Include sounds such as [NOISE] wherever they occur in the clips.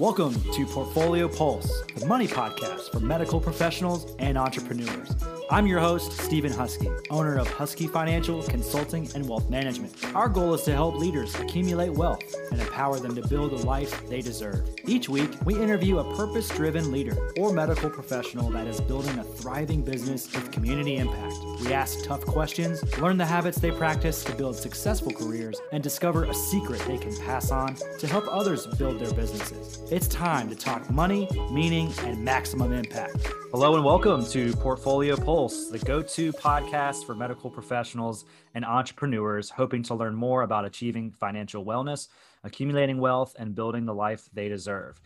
Welcome to Portfolio Pulse, the money podcast for medical professionals and entrepreneurs. I'm your host, Steven Huskey, owner of Huskey Financial Consulting and Wealth Management. Our goal is to help leaders accumulate wealth and empower them to build the life they deserve. Each week, we interview a purpose driven leader or medical professional that is building a thriving business with community impact. We ask tough questions, learn the habits they practice to build successful careers, and discover a secret they can pass on to help others build their businesses. It's time to talk money, meaning, and maximum impact. Hello and welcome to Portfolio Pulse, the go to podcast for medical professionals and entrepreneurs hoping to learn more about achieving financial wellness, accumulating wealth, and building the life they deserve.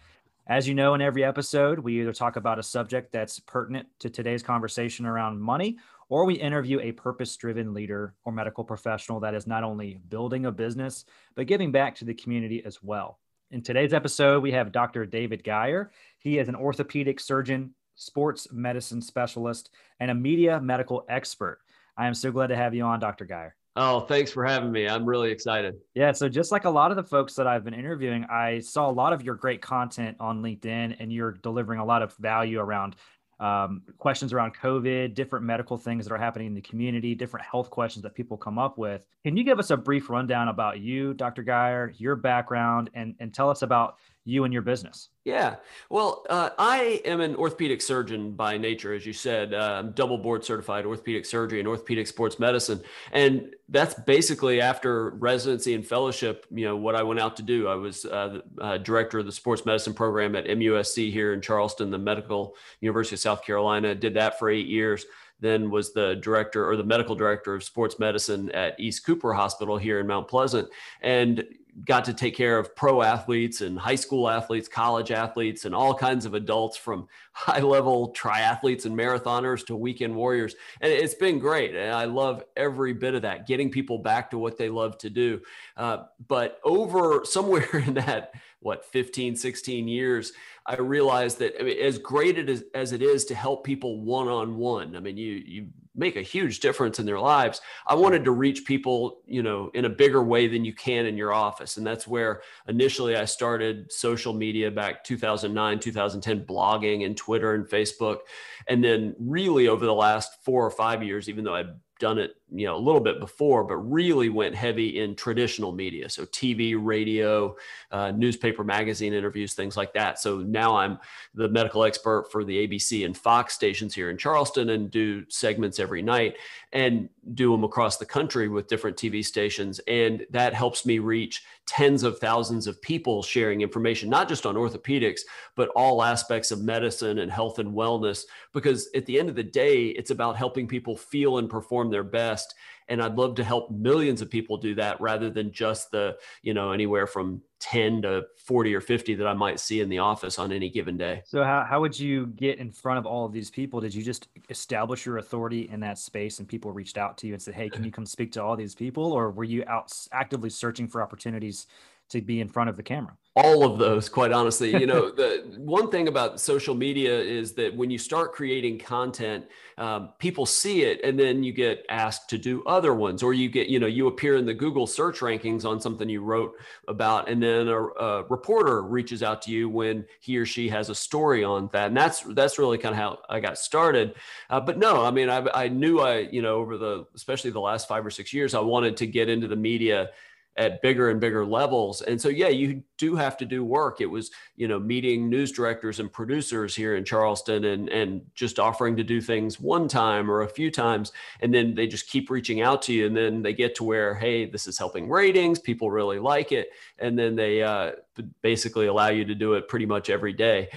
As you know, in every episode, we either talk about a subject that's pertinent to today's conversation around money, or we interview a purpose driven leader or medical professional that is not only building a business, but giving back to the community as well. In today's episode, we have Dr. David Geier. He is an orthopedic surgeon, sports medicine specialist, and a media medical expert. I am so glad to have you on, Dr. Geier. Oh, thanks for having me. I'm really excited. Yeah. So, just like a lot of the folks that I've been interviewing, I saw a lot of your great content on LinkedIn, and you're delivering a lot of value around um, questions around COVID, different medical things that are happening in the community, different health questions that people come up with. Can you give us a brief rundown about you, Dr. Geier, your background, and, and tell us about you and your business? Yeah. Well, uh, I am an orthopedic surgeon by nature, as you said. I'm double board certified orthopedic surgery and orthopedic sports medicine. And that's basically after residency and fellowship, you know, what I went out to do. I was uh, the, uh, director of the sports medicine program at MUSC here in Charleston, the Medical University of South Carolina. Did that for eight years then was the director or the medical director of sports medicine at East Cooper Hospital here in Mount Pleasant. And got to take care of pro athletes and high school athletes, college athletes, and all kinds of adults from [LAUGHS] high level triathletes and marathoners to weekend warriors. And it's been great. And I love every bit of that, getting people back to what they love to do. Uh, but over [LAUGHS] somewhere in that, what, 15, 16 years, I realized that I mean, as great it is, as it is to help people one on one, I mean, you, you make a huge difference in their lives. I wanted to reach people, you know, in a bigger way than you can in your office. And that's where initially I started social media back 2009, 2010, blogging and Twitter and Facebook. And then really over the last four or five years, even though I've done it you know a little bit before but really went heavy in traditional media. So tv radio uh, newspaper magazine interviews things like that. So now i'm the medical expert for the abc and fox stations here in charleston and do segments every night and do them across the country with different tv stations. And that helps me reach tens of thousands of people sharing information not just on orthopedics but all aspects of medicine and health and wellness. Because at the end of the day it's about helping people feel and perform their best best and i'd love to help millions of people do that rather than just the you know anywhere from 10 to 40 or 50 that i might see in the office on any given day. So how, how would you get in front of all of these people? Did you just establish your authority in that space and people reached out to you and said hey can you come speak to all these people? Or were you out actively searching for opportunities to be in front of the camera all of those quite honestly. You know [LAUGHS] the one thing about social media is that when you start creating content um, people see it and then you get asked to do other ones or you get you know you appear in the google search rankings on something you wrote about and then a, a reporter reaches out to you when he or she has a story on that and that's that's really kind of how i got started. Uh, but no i mean I, I knew i you know over the especially the last five or six years i wanted to get into the media at bigger and bigger levels. And so, yeah, you do have to do work. It was, you know, meeting news directors and producers here in Charleston and, and just offering to do things one time or a few times. And then they just keep reaching out to you. And then they get to where, hey, this is helping ratings. People really like it. And then they uh, basically allow you to do it pretty much every day.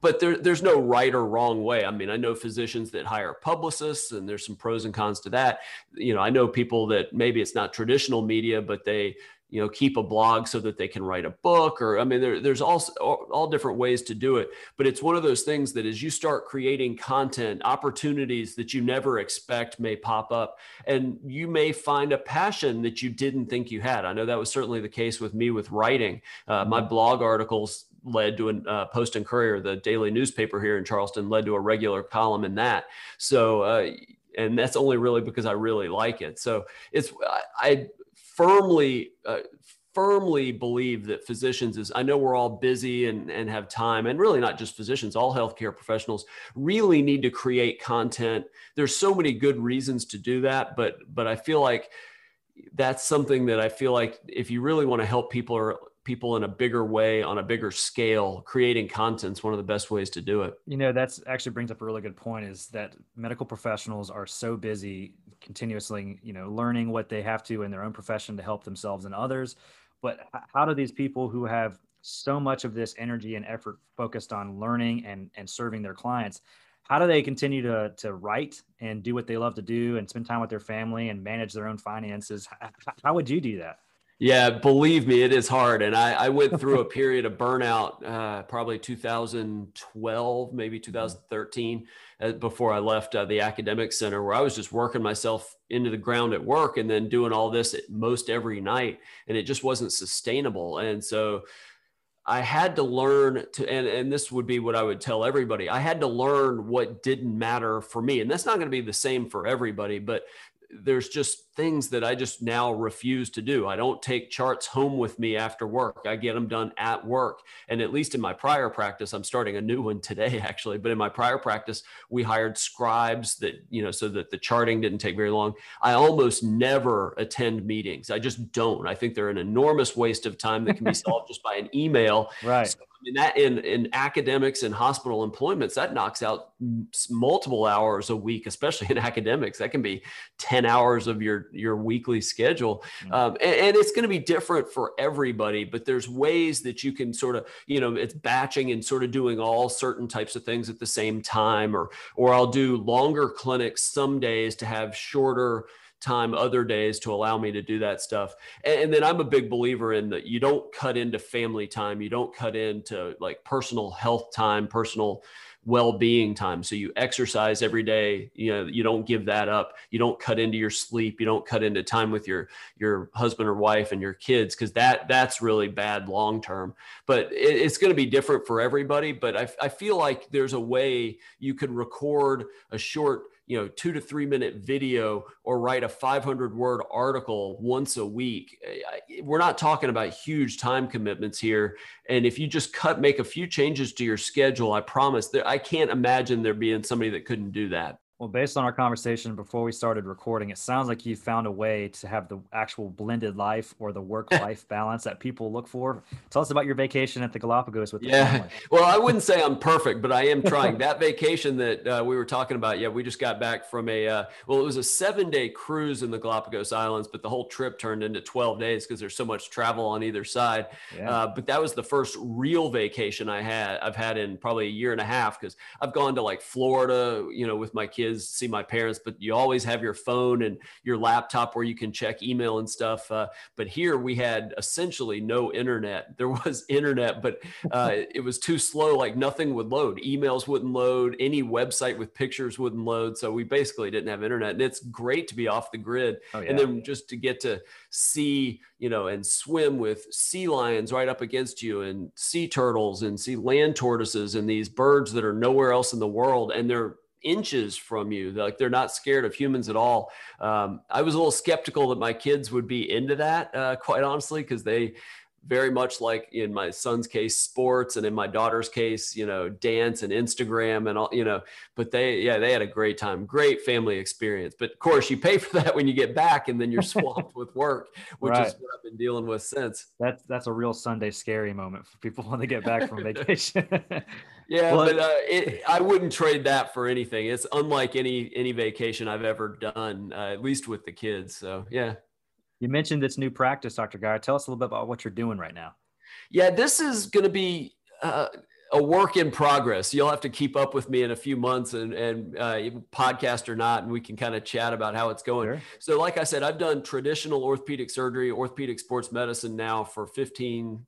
But there, there's no right or wrong way. I mean, I know physicians that hire publicists and there's some pros and cons to that. You know, I know people that maybe it's not traditional media, but they, you know keep a blog so that they can write a book or i mean there, there's all, all different ways to do it but it's one of those things that as you start creating content opportunities that you never expect may pop up and you may find a passion that you didn't think you had i know that was certainly the case with me with writing uh, my mm-hmm. blog articles led to a uh, Post and Courier, the daily newspaper here in Charleston, led to a regular column in that. So, uh, and that's only really because I really like it. So it's I, I firmly uh, firmly believe that physicians is i know we're all busy and, and have time and really not just physicians all healthcare professionals really need to create content. There's so many good reasons to do that but but i feel like that's something that i feel like if you really want to help people or people in a bigger way on a bigger scale creating content's one of the best ways to do it. You know that's actually brings up a really good point is that medical professionals are so busy continuously you know learning what they have to in their own profession to help themselves and others. But how do these people who have so much of this energy and effort focused on learning and and serving their clients how do they continue to to write and do what they love to do and spend time with their family and manage their own finances? How would you do that yeah, believe me, it is hard. And I, I went through a [LAUGHS] period of burnout, uh, probably 2012, maybe 2013, uh, before I left uh, the academic center, where I was just working myself into the ground at work and then doing all this most every night. And it just wasn't sustainable. And so I had to learn to, and, and this would be what I would tell everybody I had to learn what didn't matter for me. And that's not going to be the same for everybody, but there's just things that I just now refuse to do. I don't take charts home with me after work. I get them done at work. And at least in my prior practice, I'm starting a new one [LAUGHS] today actually, but in my prior practice, we hired scribes that, you know, so that the charting didn't take very long. I almost never attend meetings. I just don't. I think they're an enormous waste of time that can be [LAUGHS] solved just by an email. Right. So in that in in academics and hospital employments that knocks out multiple hours a week especially in [LAUGHS] academics that can be 10 hours of your your weekly schedule mm-hmm. um, and, and, it's going to be different for everybody but there's ways that you can sort of you know it's batching and sort of doing all certain types of things at the same time or or i'll do longer clinics some days to have shorter time other days to allow me to do that stuff. And, and then I'm a big believer in that you don't cut into family time, you don't cut into like personal health time, personal well-being time. So you exercise every day you know you don't give that up. You don't cut into your sleep. You don't cut into time with your your husband or wife and your kids because that that's really bad long term but it, it's going to be different for everybody but I, I feel like there's a way you could record a short you know two to three minute video or write a 500 word article once a week. We're not talking about huge time commitments here. And if you just cut make a few changes to your schedule i promise that i can't imagine there being somebody that couldn't do that well, based on our conversation before we started recording, it sounds like you found a way to have the actual blended life or the work-life [LAUGHS] balance that people look for. Tell us about your vacation at the Galapagos with the yeah. Family. [LAUGHS] Well, I wouldn't say I'm perfect, but I am trying. [LAUGHS] that vacation that uh, we were talking about, yeah, we just got back from a uh, well, it was a seven-day cruise in the Galapagos Islands, but the whole trip turned into 12 days because there's so much travel on either side. Yeah. Uh, but that was the first real vacation I had. I've had in probably a year and a half because I've gone to like Florida, you know, with my kids kids, see my parents, but you always have your phone and your laptop where you can check email and stuff. Uh, but here we had essentially no internet. [LAUGHS] There was internet, but uh, it was too slow. Like nothing would load. Emails wouldn't load. Any website with pictures wouldn't load. So we basically didn't have internet. And it's great to be off the grid. Oh, yeah. And then just to get to see, you know, and swim with sea lions right up against you and sea turtles and see land tortoises and these birds that are nowhere else in the world. And they're inches from you. Like they're not scared of humans at all. Um, I was a little skeptical that my kids would be into that, uh, quite honestly, because they very much like in my son's case sports and in my daughter's case you know dance and instagram and all you know but they yeah they had a great time great family experience but of course you pay for that when you get back and then you're [LAUGHS] swamped with work which right. is what i've been dealing with since that's that's a real sunday scary moment for people when they get back from [LAUGHS] vacation [LAUGHS] Yeah, well, but uh, it, I wouldn't trade that for anything. It's unlike any any vacation I've ever done, uh, at least with the kids. So yeah. You mentioned this new practice, Dr. Guy. Tell us a little bit about what you're doing right now. Yeah, this is going to be. Uh, a work in progress. You'll have to keep up with me in a few months and, and uh, podcast or not, and we can kind of chat about how it's going. Sure. So, like I said, I've done traditional orthopedic surgery, orthopedic sports medicine now for 15,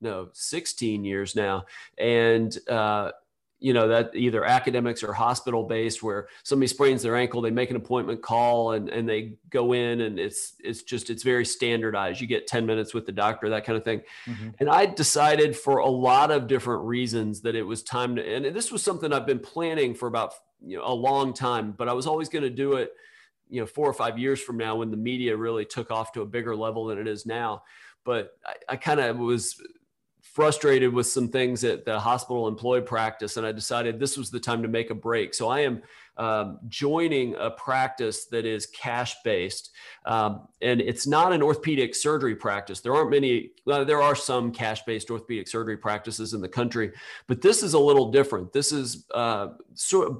no 16 years now. And uh, you know that either academics or hospital based where somebody sprains their ankle they make an appointment call and, and they go in and it's it's just it's very standardized. You get 10 minutes with the doctor that kind of thing. Mm-hmm. and i decided for a lot of different reasons that it was time to and this was something i've been planning for about you know a long time but i was always going to do it you know four or five years from now when the media really took off to a bigger level than it is now. But I, I kind of was frustrated with some things at the hospital employee practice and i decided this was the time to make a break. So i am um, joining a practice that is cash based. Um, and it's not an orthopedic surgery practice. There aren't many, well, there are some cash based orthopedic surgery practices in the country, but this is a little different. This is uh,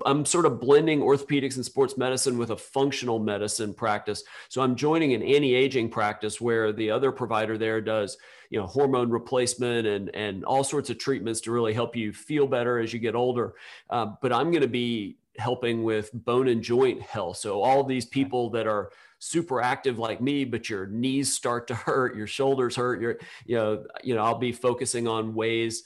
I'm sort of blending orthopedics and sports medicine with a functional medicine practice. So I'm joining an anti aging practice where the other provider there does you know hormone replacement and and all sorts of treatments to really help you feel better as you get older uh, but i'm going to be helping with bone and joint health. So all these people that are super active like me, but your knees start to [LAUGHS] hurt, your shoulders hurt, your, you know, you know, I'll be focusing on ways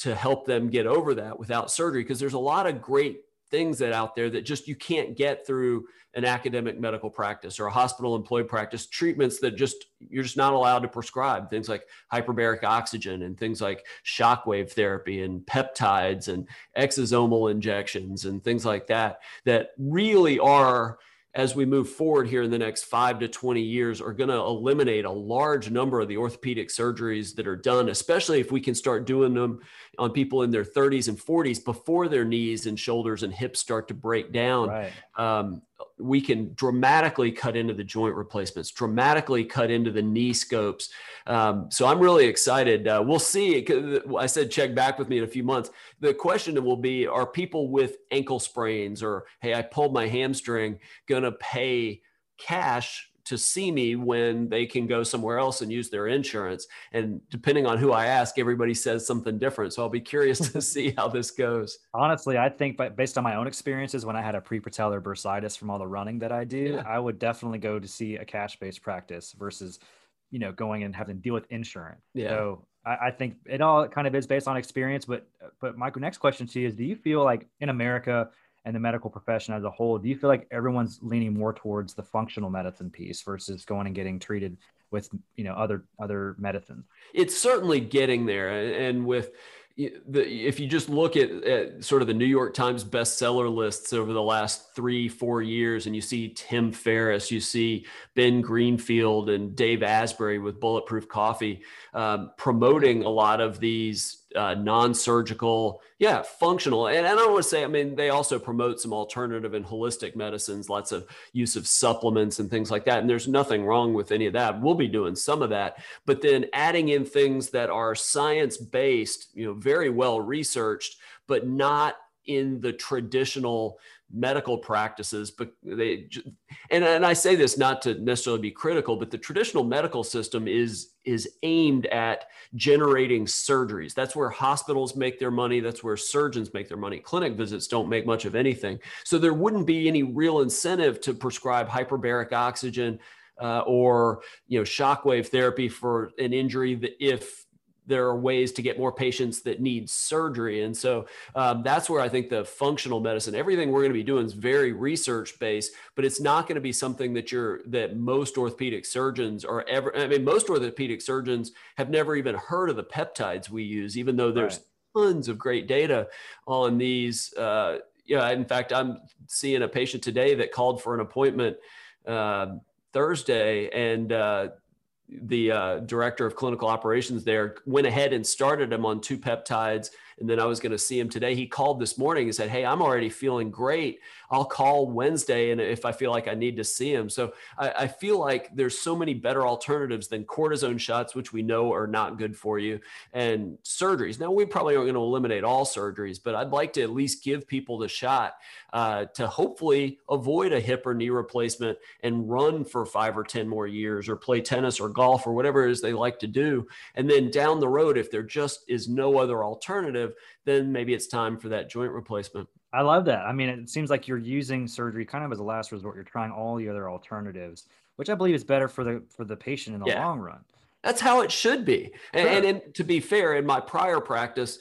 to help them get over that without surgery because there's a lot of great things that out there that just you can't get through an academic medical practice or a hospital employed practice treatments that just you're just not allowed to prescribe. Things like hyperbaric oxygen and things like shockwave therapy and peptides and exosomal injections and things like that that really are as we move forward here in the next five to 20 years are going to eliminate a large number of the orthopedic surgeries that are done, especially if we can start doing them on people in their 30s and 40s before their knees and shoulders and hips start to break down. Right. Um, we can dramatically cut into the joint replacements, dramatically cut into the knee scopes. Um, so I'm really excited. Uh, we'll see. I said check back with me in a few months. The question will be: Are people with ankle sprains or hey, I pulled my hamstring, gonna pay cash to see me when they can go somewhere else and use their insurance. And depending on who I ask, everybody says something different. So I'll be curious to [LAUGHS] see how this goes. Honestly, I think based on my own experiences, when I had a prepatellar bursitis from all the running that I do, yeah. I would definitely go to see a cash based practice versus, you know, going and having to deal with insurance. Yeah. So I, I think it all kind of is based on experience. But but my next question to you is: Do you feel like in America? And the medical profession as a whole, do you feel like everyone's leaning more towards the functional medicine piece versus going and getting treated with you know other other medicines? It's certainly getting there, and with the, if you just look at, at, sort of the New York Times bestseller lists over the last three, four years, and you see Tim Ferriss, you see Ben Greenfield and Dave Asprey with Bulletproof Coffee um, promoting a lot of these uh, non-surgical, yeah, functional. And, and I don't want to say, I mean, they also promote some alternative and holistic medicines, lots of use of supplements and things like that. And there's nothing wrong with any of that. We'll be doing some of that, but then adding in things that are science-based, you know, very well researched, but not in the traditional medical practices but they and, and i say this not to necessarily be critical but the traditional medical system is is aimed at generating surgeries. That's where hospitals make their money. That's where surgeons make their money. Clinic visits don't make much of anything. So there wouldn't be any real incentive to prescribe hyperbaric oxygen uh, or you know shockwave therapy for an injury that if there are ways to get more patients that need surgery. And so um, that's where I think the functional medicine, everything we're going to be doing is very research based, but it's not going to be something that you're, that most orthopedic surgeons are ever, I mean, most orthopedic surgeons have never even heard of the peptides we use, even though there's right. tons of great data on these. Uh, yeah, in fact, I'm seeing a patient today that called for an appointment uh, Thursday and, uh, the uh, director of clinical operations there went ahead and started him on two peptides and then I was going to see him today. He called this morning and said, Hey, I'm already feeling great. I'll call Wednesday. And if I feel like I need to see him. So I, I feel like there's so many better alternatives than cortisone shots, which we know are not good for you, and surgeries. Now, we probably aren't going to eliminate all surgeries, but I'd like to at least give people the shot uh, to hopefully avoid a hip or knee replacement and run for five or 10 more years or play tennis or golf or whatever it is they like to do. And then down the road, if there just is no other alternative, then maybe it's time for that joint replacement. I love that. I mean, it seems like you're using surgery kind of as a last resort. You're trying all the other alternatives, which I believe is better for the for the patient in the yeah. long run. That's how it should be. Sure. And, and, and to be fair, in my prior practice,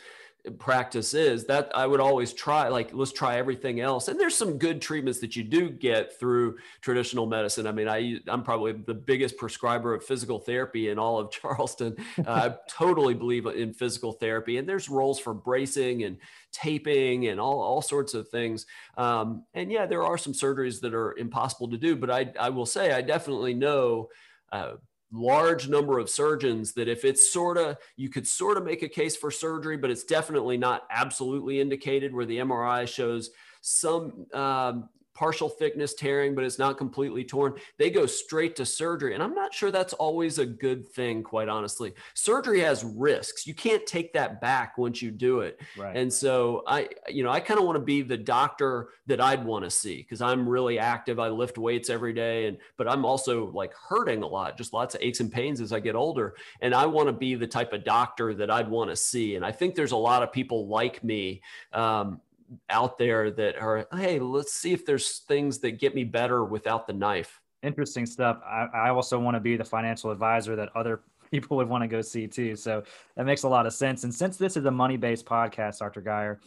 practice is that I would always try like let's try everything else. And there's some good treatments that you do get through traditional medicine. I mean I I'm probably the biggest prescriber of physical therapy in all of [LAUGHS] Charleston. Uh, I totally believe in physical therapy. And there's roles for bracing and taping and all, all sorts of things. Um, and yeah there are some surgeries that are impossible to do but I I will say I definitely know uh, large number of surgeons that if it's sort of you could sort of make a case for surgery but it's definitely not absolutely indicated where the mri shows some um, partial thickness tearing, but it's not completely torn. They go straight to surgery. And I'm not sure that's always a good thing, quite honestly. Surgery has risks. You can't take that back once you do it. Right. And so I, you know, I kind of want to be the doctor that I'd want to see because I'm really active. I lift weights every day. And, but I'm also like hurting a lot, just lots of aches and pains as I get older. And I want to be the type of doctor that I'd want to see. And I think there's a lot of people like me um, out there that are, hey, let's see if there's things that get me better without the knife. Interesting stuff. I, I also want to be the financial advisor that other [LAUGHS] people would want to go see too. So that makes a lot of sense. And since this is a money based podcast, Dr. Geier,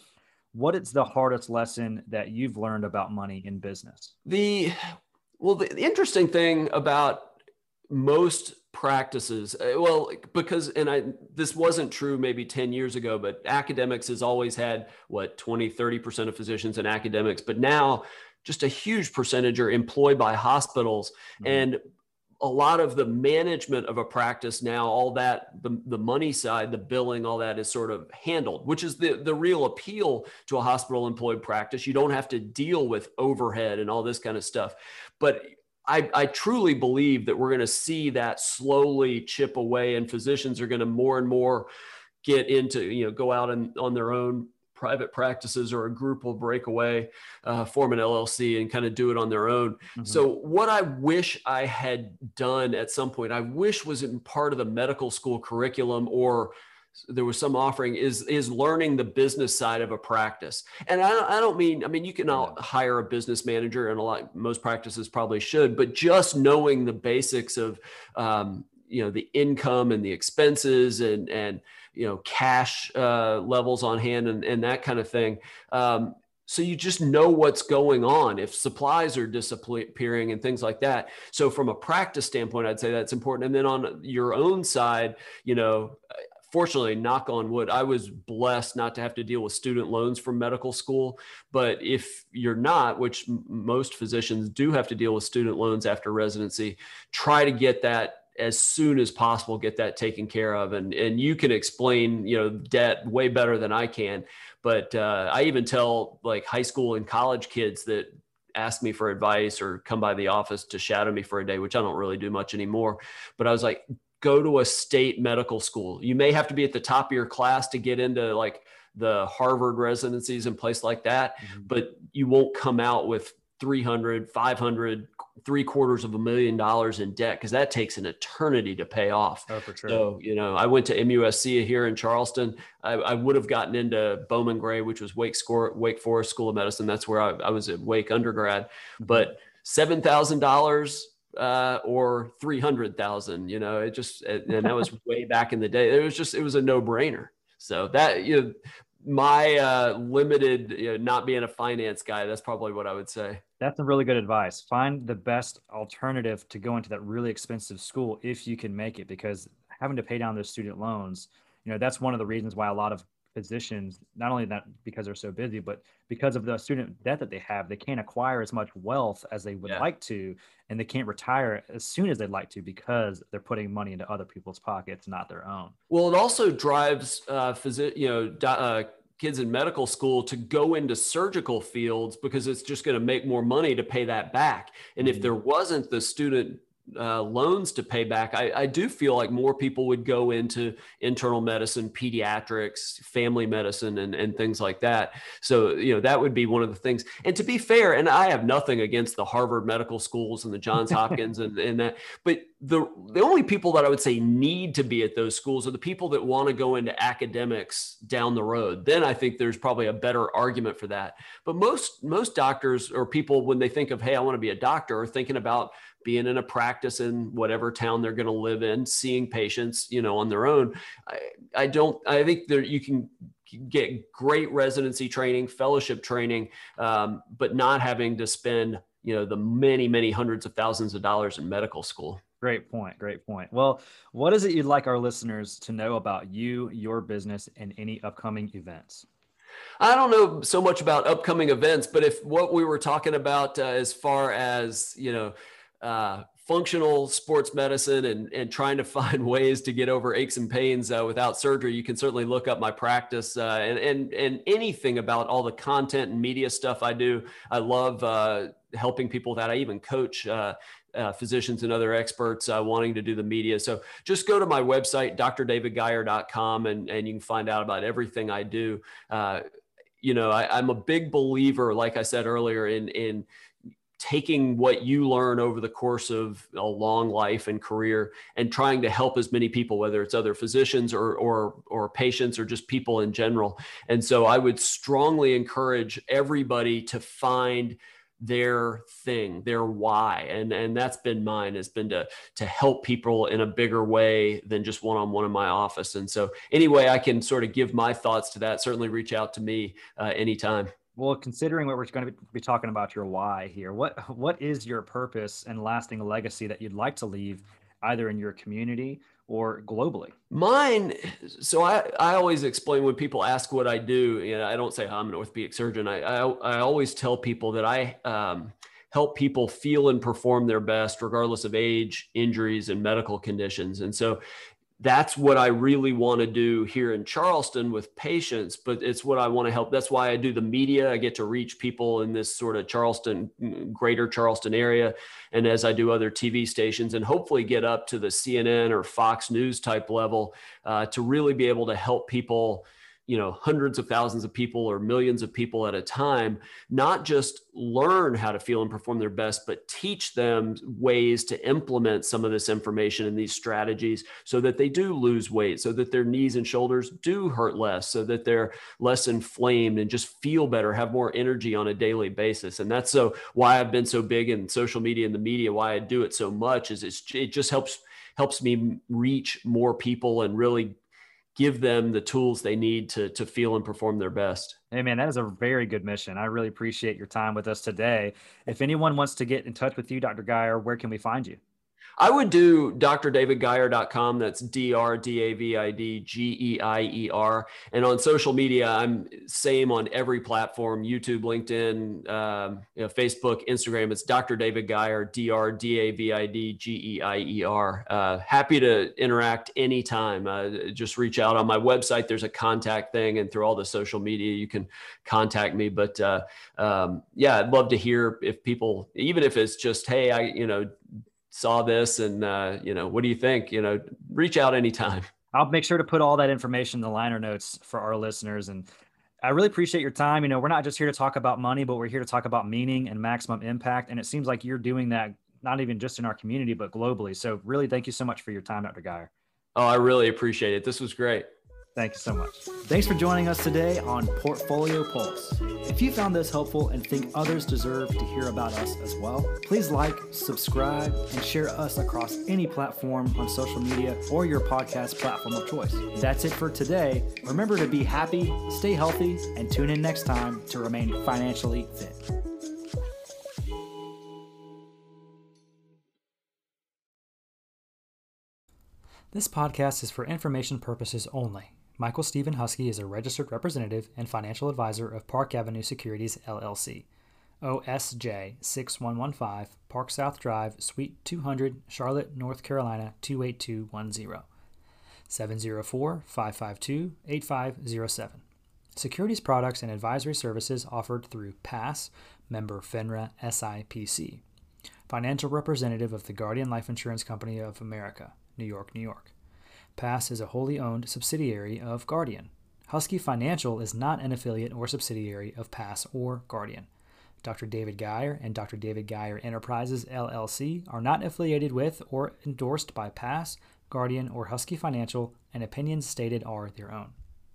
what is the hardest lesson that you've learned about money in business? The well, the, the interesting thing about most practices uh, well because and i this wasn't true maybe 10 years ago but academics has always had what 20 30% of physicians and academics but now just a huge percentage are employed by hospitals. Mm-hmm. and a lot of the management of a practice now all that the, the money side the billing all that is sort of handled which is the the real appeal to a hospital employed practice. You don't have to deal with overhead and all this kind of stuff. But I, I truly believe that we're going to see that slowly chip away, and physicians are going to more and more get into, you know, go out and on their own private practices or a group will break away, uh, form an LLC, and kind of do it on their own. Mm-hmm. So, what I wish I had done at some point, I wish was in part of the medical school curriculum or there was some offering is is learning the business side of a practice. And i don't, I don't mean i mean you can hire a business manager and a lot most practices probably should but just knowing the basics of um, you know the income and the expenses and and you know cash uh, levels on hand and, and that kind of thing um, so you just know what's going on. If supplies are disappearing and things like that. So from a practice standpoint i'd say that's important. And then on your own side you know fortunately, knock on wood, I was blessed not to have to deal with student loans from medical school. But if you're not, which most physicians do have to deal with student loans after residency, try to get that as soon as possible get that taken care of. And and you can explain you know debt way better than i can. But uh, i even tell like high school and college kids that ask me for advice or come by the office to shadow me for a day which i don't really do much anymore. But i was like go to a state medical school. You may have to be at the top of your class to get into like the Harvard residencies and place like that, mm-hmm. but you won't come out with 300, 500, three quarters of a million dollars in debt because that takes an eternity to pay off. Oh, for sure. So, you know, I went to MUSC here in Charleston. I, I would have gotten into Bowman Gray, which was Wake, Score, Wake Forest School of Medicine. That's where I, I was at Wake undergrad. Mm-hmm. But $7,000 uh, or 300,000, you know, it just, and that was [LAUGHS] way back in the day. It was just, it was a no brainer. So that, you know, my uh, limited, you know, not being a finance guy, that's probably what I would say. That's a really good advice. Find the best alternative to go into that really expensive school if you can make it, because having to pay down those student loans, you know, that's one of the reasons why a lot of physicians, not only that because they're so busy, but because of the student debt that they have, they can't acquire as much wealth as they would yeah. like to, and they can't retire as soon as they'd like to because they're putting money into other people's pockets, not their own. Well, it also drives uh, phys- you know, uh, kids in medical school to go into surgical fields because it's just going to make more money to pay that back. And mm-hmm. if there wasn't the student uh, loans to pay back, I, I, do feel like more people would go into internal medicine, pediatrics, family medicine, and, and things like that. So, you know, that would be one of the things. And to be fair, and I have nothing against the Harvard medical schools and the Johns [LAUGHS] Hopkins and, and that, but the, the only people that I would say need to be at those schools are the people that want to go into academics down the road. Then I think there's probably a better argument for that. But most, most doctors or people, when they think of, hey, I want to be a doctor, are thinking about being in a practice in whatever town they're going to live in, seeing patients, you know, on their own. I, I don't, I think that you can get great residency training, fellowship training, um, but not having to spend, you know, the many, many hundreds of thousands of dollars in medical school. Great point. Great point. Well, what is it you'd like our listeners to know about you, your business, and any upcoming events? I don't know so much about upcoming events, but if what we were talking about uh, as far as, you know, uh, functional sports medicine and, and trying to [LAUGHS] find ways to get over aches and pains uh, without surgery, you can certainly look up my practice uh, and, and, and anything about all the content and media stuff I do. I love uh, helping people that I even coach. Uh, uh, physicians and other experts uh, wanting to do the media. So just go to my website, drdavidgeier.com, and, and you can find out about everything I do. you know, I, I'm a big believer, like I said earlier, in in taking what you learn over the course of a long life and career and trying to help as many people whether it's other physicians or or or patients or just people in general. And so i would strongly encourage everybody to find their thing their why. And and that's been mine has been to to help people in a bigger way than just one on one in my office. And so anyway i can sort of give my thoughts to that. Certainly reach out to me uh, anytime well, considering what we're going to be talking about your why here, what what is your purpose and lasting legacy that you'd like to leave either in your community or globally? Mine, so I, I always explain when people ask what I do, you know, I don't say I'm an orthopedic surgeon. I, I, I always tell people that I um, help people feel and perform their best regardless of age, injuries, and medical conditions. And so that's what I really want to do here in Charleston with patients, but it's what I want to help. That's why I do the media. I get to reach people in this sort of Charleston, greater Charleston area. And as I do other TV stations and hopefully get up to the CNN or Fox News type level uh, to really be able to help people you know hundreds of thousands of people or millions of people at a time not just learn how to feel and perform their best but teach them ways to implement some of this information and these strategies so that they do lose weight so that their knees and shoulders do hurt less so that they're less inflamed and just feel better have more energy on a daily basis. And that's so why i've been so big in social media and the media why i do it so much is it just helps helps me reach more people and really give them the tools they need to to feel and perform their best. Hey man, that is a very good mission. I really appreciate your time with us today. If anyone wants to get in touch with you, Dr. Geier, where can we find you? I would do drdavidgeier.com. That's D R D A V I D G E I E R. And on social media, I'm same on every platform YouTube, LinkedIn, um, you know, Facebook, Instagram. It's Dr. David Geier, D R D A V I D G E I E R. Uh, happy to interact anytime. Uh, just reach out on my website. There's a contact thing, and through all the social media, you can contact me. But uh, um, yeah, I'd love to hear if people, even if it's just, hey, I, you know, saw this and uh, you know what do you think? You know reach out anytime. [LAUGHS] I'll make sure to put all that information in the liner notes for our listeners. And i really appreciate your time. You know we're not just here to talk about money but we're here to talk about meaning and maximum impact. And it seems like you're doing that not even just in our community but globally. So really thank you so much for your time dr geier. Oh i really appreciate it. This was great Thank you so much. Thanks for joining us today on Portfolio Pulse. If you found this helpful and think others deserve to hear about us as well, please like, subscribe, and share us across any platform on social media or your podcast platform of choice. That's it for today. Remember to be happy, stay healthy, and tune in next time to remain financially fit. This podcast is for information purposes only. Michael Steven Huskey is a registered representative and financial advisor of Park Avenue Securities LLC. OSJ 6115 Park South Drive, Suite 200, Charlotte, North Carolina 28210. 704 552 8507. Securities products and advisory services offered through PAS, member FINRA SIPC. Financial representative of the Guardian Life Insurance Company of America, New York, New York. PAS is a wholly owned subsidiary of Guardian. Huskey Financial is not an affiliate or subsidiary of PAS or Guardian. Dr. David Geier and Dr. David Geier Enterprises LLC are not affiliated with or endorsed by PASS, Guardian, or Huskey Financial, and opinions stated are their own.